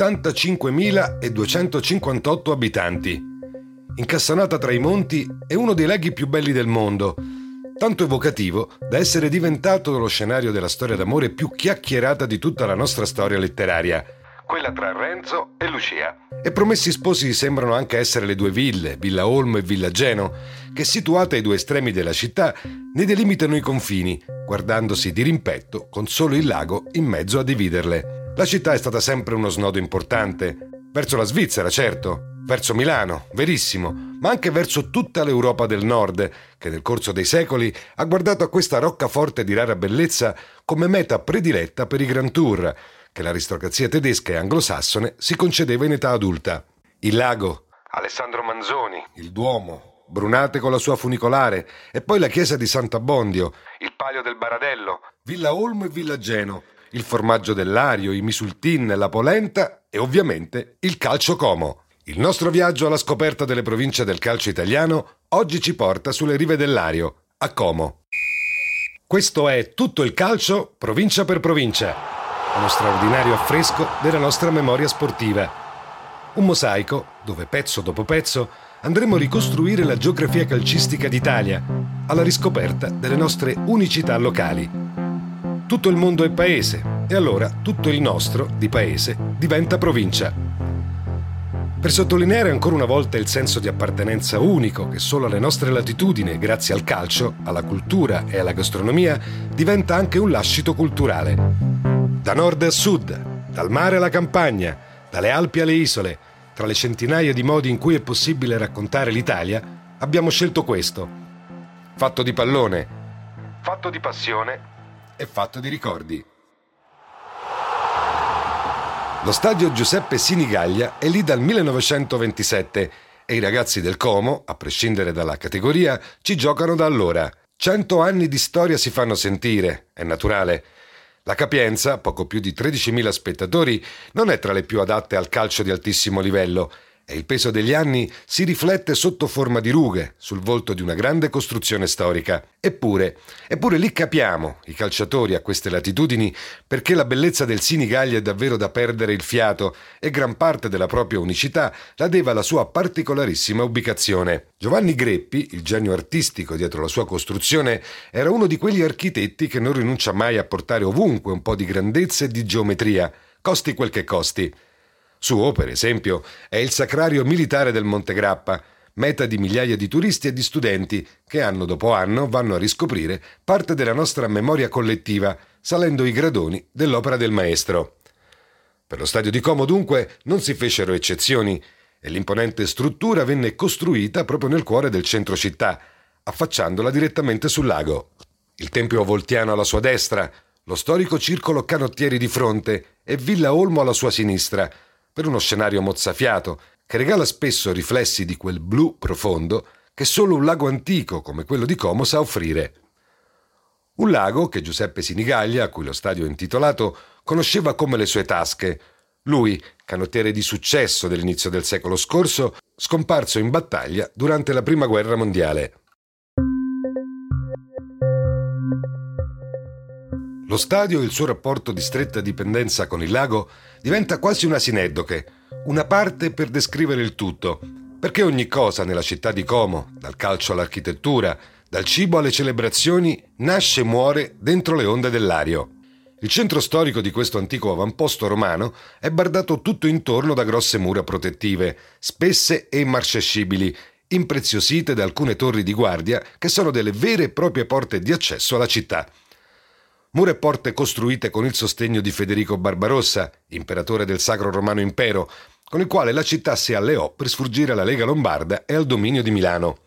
(85.258 abitanti). Incastonata tra i monti, è uno dei laghi più belli del mondo, tanto evocativo da essere diventato lo scenario della storia d'amore più chiacchierata di tutta la nostra storia letteraria, quella tra Renzo e Lucia. E promessi sposi sembrano anche essere le due ville, Villa Olmo e Villa Geno, che situate ai due estremi della città ne delimitano i confini, guardandosi di rimpetto con solo il lago in mezzo a dividerle. La città è stata sempre uno snodo importante, verso la Svizzera certo, verso Milano, verissimo, ma anche verso tutta l'Europa del Nord, che nel corso dei secoli ha guardato a questa roccaforte di rara bellezza come meta prediletta per i Grand Tour, che l'aristocrazia tedesca e anglosassone si concedeva in età adulta. Il lago, Alessandro Manzoni, il Duomo, Brunate con la sua funicolare, e poi la chiesa di Sant'Abbondio, il Palio del Baradello, Villa Olmo e Villa Geno, il formaggio dell'Ario, i misultin, la polenta e ovviamente il calcio Como. Il nostro viaggio alla scoperta delle province del calcio italiano oggi ci porta sulle rive dell'Ario, a Como. Questo è tutto il calcio, provincia per provincia uno straordinario affresco della nostra memoria sportiva. Un mosaico dove pezzo dopo pezzo andremo a ricostruire la geografia calcistica d'Italia, alla riscoperta delle nostre unicità locali. Tutto il mondo è paese e allora tutto il nostro, di paese, diventa provincia. Per sottolineare ancora una volta il senso di appartenenza unico che solo alle nostre latitudini, grazie al calcio, alla cultura e alla gastronomia, diventa anche un lascito culturale. Da nord a sud, dal mare alla campagna, dalle Alpi alle isole, tra le centinaia di modi in cui è possibile raccontare l'Italia, abbiamo scelto questo. Fatto di pallone, fatto di passione e fatto di ricordi. Lo stadio Giuseppe Sinigaglia è lì dal 1927 e i ragazzi del Como, a prescindere dalla categoria, ci giocano da allora. Cento anni di storia si fanno sentire, è naturale. La capienza, poco più di 13.000 spettatori, non è tra le più adatte al calcio di altissimo livello e il peso degli anni si riflette sotto forma di rughe sul volto di una grande costruzione storica. Eppure, eppure lì capiamo, i calciatori a queste latitudini, perché la bellezza del Sinigallia è davvero da perdere il fiato e gran parte della propria unicità la deve alla sua particolarissima ubicazione. Giovanni Greppi, il genio artistico dietro la sua costruzione, era uno di quegli architetti che non rinuncia mai a portare ovunque un po' di grandezza e di geometria, costi quel che costi. Suo, per esempio, è il sacrario militare del Monte Grappa, meta di migliaia di turisti e di studenti che anno dopo anno vanno a riscoprire parte della nostra memoria collettiva, salendo i gradoni dell'opera del maestro. Per lo stadio di Como dunque non si fecero eccezioni e l'imponente struttura venne costruita proprio nel cuore del centro città, affacciandola direttamente sul lago. Il tempio voltiano alla sua destra, lo storico circolo canottieri di fronte e Villa Olmo alla sua sinistra, per uno scenario mozzafiato che regala spesso riflessi di quel blu profondo che solo un lago antico come quello di Como sa offrire. Un lago che Giuseppe Sinigaglia, a cui lo stadio è intitolato, conosceva come le sue tasche. Lui, canottiere di successo dell'inizio del secolo scorso, scomparso in battaglia durante la Prima Guerra Mondiale. Lo stadio e il suo rapporto di stretta dipendenza con il lago diventa quasi una sineddoche, una parte per descrivere il tutto, perché ogni cosa nella città di Como, dal calcio all'architettura, dal cibo alle celebrazioni, nasce e muore dentro le onde dell'ario. Il centro storico di questo antico avamposto romano è bardato tutto intorno da grosse mura protettive, spesse e immarcescibili, impreziosite da alcune torri di guardia che sono delle vere e proprie porte di accesso alla città mura e porte costruite con il sostegno di Federico Barbarossa, imperatore del Sacro Romano Impero, con il quale la città si alleò per sfuggire alla Lega Lombarda e al dominio di Milano.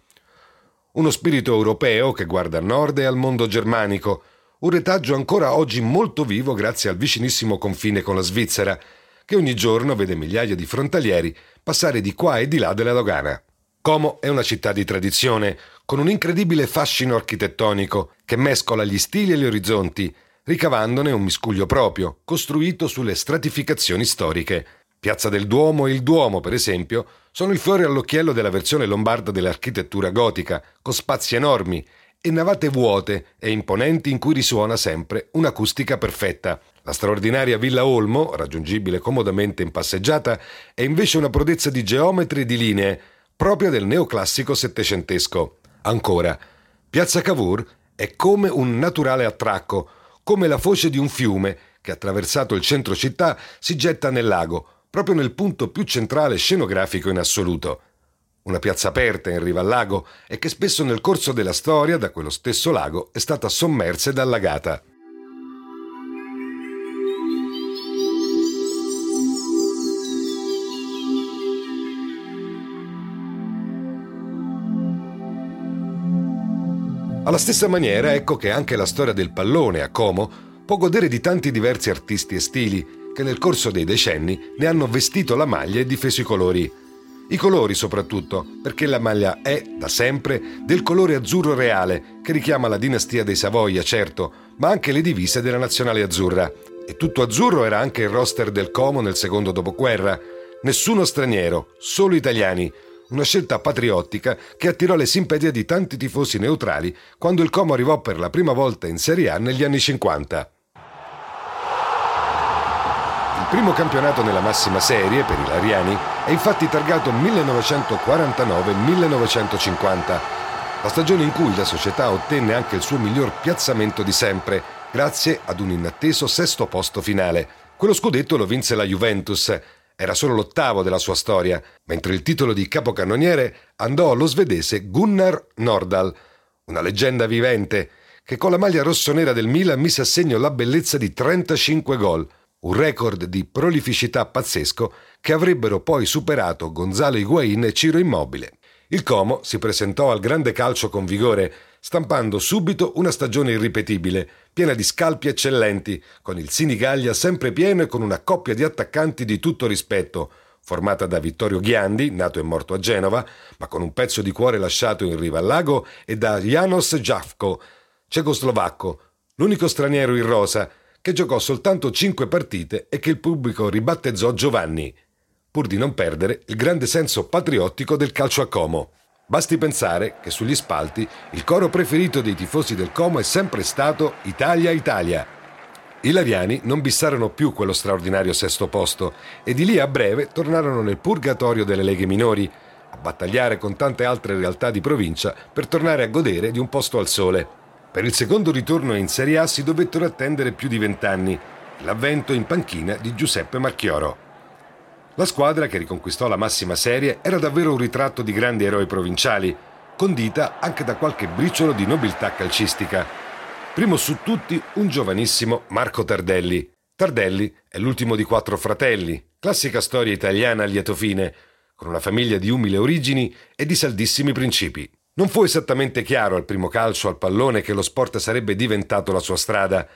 Uno spirito europeo che guarda a nord e al mondo germanico, un retaggio ancora oggi molto vivo grazie al vicinissimo confine con la Svizzera, che ogni giorno vede migliaia di frontalieri passare di qua e di là della dogana. Como è una città di tradizione, con un incredibile fascino architettonico che mescola gli stili e gli orizzonti, ricavandone un miscuglio proprio, costruito sulle stratificazioni storiche. Piazza del Duomo e il Duomo, per esempio, sono il fiore all'occhiello della versione lombarda dell'architettura gotica, con spazi enormi e navate vuote e imponenti in cui risuona sempre un'acustica perfetta. La straordinaria Villa Olmo, raggiungibile comodamente in passeggiata, è invece una prodezza di geometri e di linee, propria del neoclassico settecentesco. Ancora, Piazza Cavour è come un naturale attracco, come la foce di un fiume che attraversato il centro città si getta nel lago, proprio nel punto più centrale scenografico in assoluto. Una piazza aperta in riva al lago e che spesso nel corso della storia da quello stesso lago è stata sommersa ed allagata. Alla stessa maniera ecco che anche la storia del pallone a Como può godere di tanti diversi artisti e stili che nel corso dei decenni ne hanno vestito la maglia e difeso i colori. I colori soprattutto, perché la maglia è, da sempre, del colore azzurro reale, che richiama la dinastia dei Savoia, certo, ma anche le divise della nazionale azzurra. E tutto azzurro era anche il roster del Como nel secondo dopoguerra. Nessuno straniero, solo italiani, una scelta patriottica che attirò le simpatie di tanti tifosi neutrali quando il Como arrivò per la prima volta in Serie A negli anni 50. Il primo campionato nella massima serie per i Lariani è infatti targato 1949-1950, la stagione in cui la società ottenne anche il suo miglior piazzamento di sempre, grazie ad un inatteso sesto posto finale. Quello scudetto lo vinse la Juventus, era solo l'ottavo della sua storia, mentre il titolo di capocannoniere andò allo svedese Gunnar Nordahl, una leggenda vivente che con la maglia rossonera del Milan mise a segno la bellezza di 35 gol, un record di prolificità pazzesco che avrebbero poi superato Gonzalo Higuain e Ciro Immobile. Il Como si presentò al grande calcio con vigore, stampando subito una stagione irripetibile, piena di scalpi eccellenti, con il Sinigaglia sempre pieno e con una coppia di attaccanti di tutto rispetto, formata da Vittorio Ghiandi, nato e morto a Genova, ma con un pezzo di cuore lasciato in riva al lago, e da Janos Javko, cecoslovacco, l'unico straniero in rosa, che giocò soltanto cinque partite e che il pubblico ribattezzò Giovanni, pur di non perdere il grande senso patriottico del calcio a Como. Basti pensare che sugli spalti il coro preferito dei tifosi del Como è sempre stato Italia Italia. I Lariani non bissarono più quello straordinario sesto posto e di lì a breve tornarono nel purgatorio delle leghe minori, a battagliare con tante altre realtà di provincia per tornare a godere di un posto al sole. Per il secondo ritorno in Serie A si dovettero attendere più di vent'anni, l'avvento in panchina di Giuseppe Marchioro. La squadra che riconquistò la massima serie era davvero un ritratto di grandi eroi provinciali, condita anche da qualche briciolo di nobiltà calcistica. Primo su tutti un giovanissimo Marco Tardelli. Tardelli è l'ultimo di quattro fratelli, classica storia italiana a lieto fine, con una famiglia di umili origini e di saldissimi principi. Non fu esattamente chiaro al primo calcio al pallone che lo sport sarebbe diventato la sua strada,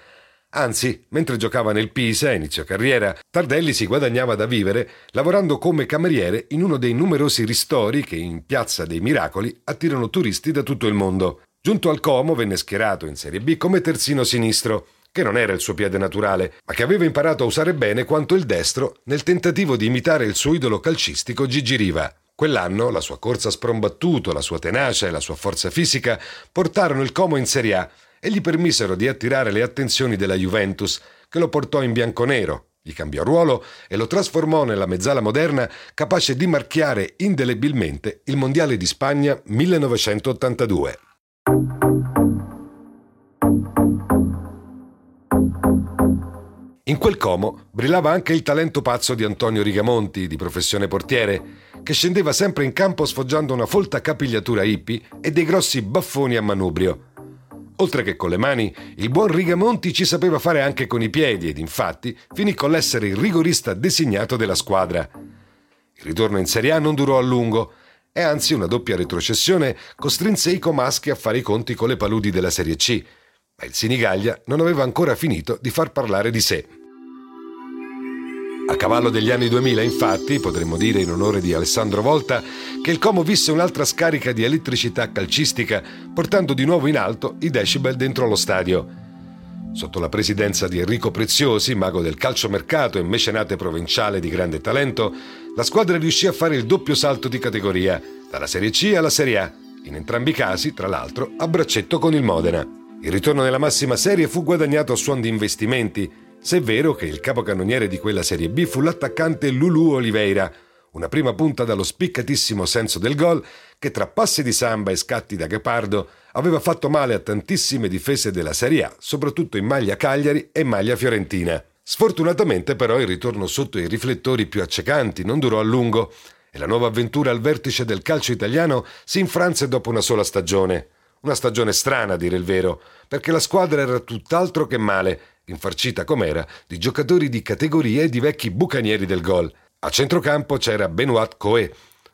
Anzi, mentre giocava nel Pisa inizio carriera, Tardelli si guadagnava da vivere lavorando come cameriere in uno dei numerosi ristori che in Piazza dei Miracoli attirano turisti da tutto il mondo. Giunto al Como venne schierato in Serie B come terzino sinistro, che non era il suo piede naturale, ma che aveva imparato a usare bene quanto il destro nel tentativo di imitare il suo idolo calcistico Gigi Riva. Quell'anno la sua corsa sprombattuto, la sua tenacia e la sua forza fisica portarono il Como in Serie A e gli permisero di attirare le attenzioni della Juventus, che lo portò in bianconero, gli cambiò ruolo e lo trasformò nella mezzala moderna capace di marchiare indelebilmente il Mondiale di Spagna 1982. In quel Como brillava anche il talento pazzo di Antonio Rigamonti, di professione portiere, che scendeva sempre in campo sfoggiando una folta capigliatura hippie e dei grossi baffoni a manubrio. Oltre che con le mani, il buon Rigamonti ci sapeva fare anche con i piedi ed infatti finì con l'essere il rigorista designato della squadra. Il ritorno in Serie A non durò a lungo e anzi una doppia retrocessione costrinse i comaschi a fare i conti con le paludi della Serie C, ma il Sinigaglia non aveva ancora finito di far parlare di sé. A cavallo degli anni 2000, infatti, potremmo dire in onore di Alessandro Volta, che il Como visse un'altra scarica di elettricità calcistica, portando di nuovo in alto i decibel dentro lo stadio. Sotto la presidenza di Enrico Preziosi, mago del calciomercato e mecenate provinciale di grande talento, la squadra riuscì a fare il doppio salto di categoria, dalla Serie C alla Serie A, in entrambi i casi, tra l'altro, a braccetto con il Modena. Il ritorno nella massima serie fu guadagnato a suon di investimenti, se è vero che il capocannoniere di quella Serie B fu l'attaccante Lulu Oliveira, una prima punta dallo spiccatissimo senso del gol che tra passi di samba e scatti da Gepardo aveva fatto male a tantissime difese della Serie A, soprattutto in maglia Cagliari e maglia Fiorentina. Sfortunatamente però il ritorno sotto i riflettori più accecanti non durò a lungo e la nuova avventura al vertice del calcio italiano si infranse dopo una sola stagione. Una stagione strana, a dire il vero, perché la squadra era tutt'altro che male, infarcita com'era di giocatori di categoria e di vecchi bucanieri del gol. A centrocampo c'era Benoit Coe,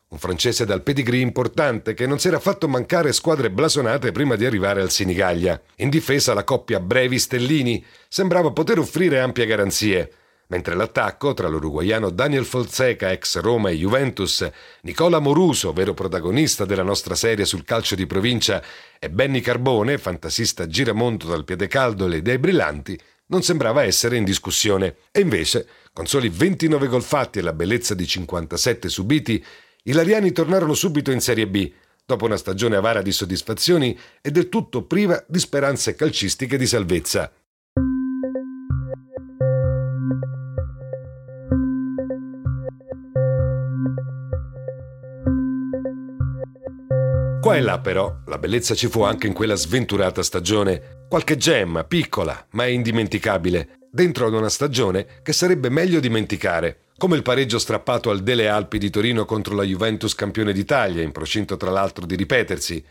un francese dal pedigree importante che non si era fatto mancare squadre blasonate prima di arrivare al Sinigaglia. In difesa la coppia Brevi-Stellini sembrava poter offrire ampie garanzie mentre l'attacco tra l'uruguaiano Daniel Fonseca, ex Roma e Juventus, Nicola Moruso, vero protagonista della nostra serie sul calcio di provincia, e Benny Carbone, fantasista giramondo dal piede caldo e idee brillanti, non sembrava essere in discussione. E invece, con soli 29 gol fatti e la bellezza di 57 subiti, i Lariani tornarono subito in Serie B, dopo una stagione avara di soddisfazioni e del tutto priva di speranze calcistiche di salvezza. Qua e là però, la bellezza ci fu anche in quella sventurata stagione. Qualche gemma, piccola, ma indimenticabile, dentro ad una stagione che sarebbe meglio dimenticare, come il pareggio strappato al Dele Alpi di Torino contro la Juventus campione d'Italia, in procinto tra l'altro di ripetersi,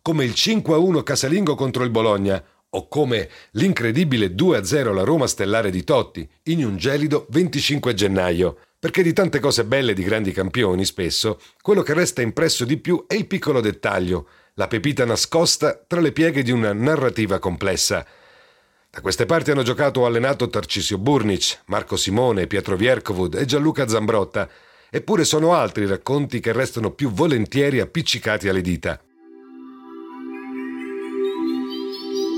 come il 5-1 casalingo contro il Bologna, o come l'incredibile 2-0 alla Roma stellare di Totti, in un gelido 25 gennaio. Perché di tante cose belle di grandi campioni, spesso, quello che resta impresso di più è il piccolo dettaglio, la pepita nascosta tra le pieghe di una narrativa complessa. Da queste parti hanno giocato o allenato Tarcisio Burnic, Marco Simone, Pietro Viercovud e Gianluca Zambrotta, eppure sono altri i racconti che restano più volentieri appiccicati alle dita.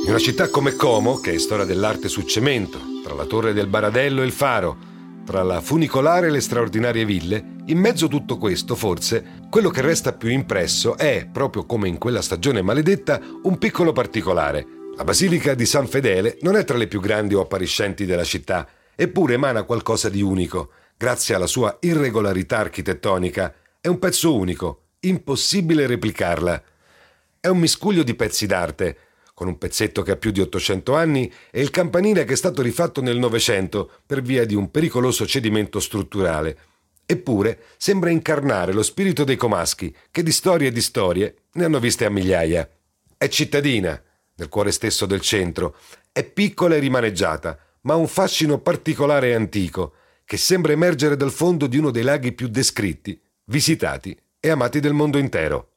In una città come Como, che è storia dell'arte su cemento, tra la torre del Baradello e il faro, tra la funicolare e le straordinarie ville, in mezzo a tutto questo, forse, quello che resta più impresso è, proprio come in quella stagione maledetta, un piccolo particolare. La Basilica di San Fedele non è tra le più grandi o appariscenti della città, eppure emana qualcosa di unico, grazie alla sua irregolarità architettonica. È un pezzo unico, impossibile replicarla. È un miscuglio di pezzi d'arte, con un pezzetto che ha più di 800 anni, e il campanile che è stato rifatto nel Novecento per via di un pericoloso cedimento strutturale. Eppure sembra incarnare lo spirito dei comaschi, che di storie e di storie ne hanno viste a migliaia. È cittadina, nel cuore stesso del centro, è piccola e rimaneggiata, ma ha un fascino particolare e antico, che sembra emergere dal fondo di uno dei laghi più descritti, visitati e amati del mondo intero.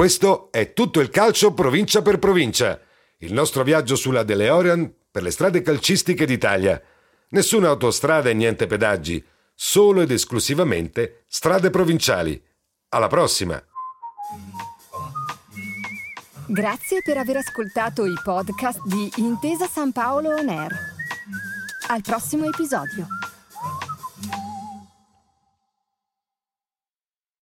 Questo è tutto il calcio provincia per provincia. Il nostro viaggio sulla DeLorean per le strade calcistiche d'Italia. Nessuna autostrada e niente pedaggi, solo ed esclusivamente strade provinciali. Alla prossima! Grazie per aver ascoltato i podcast di Intesa San Paolo On Air. Al prossimo episodio.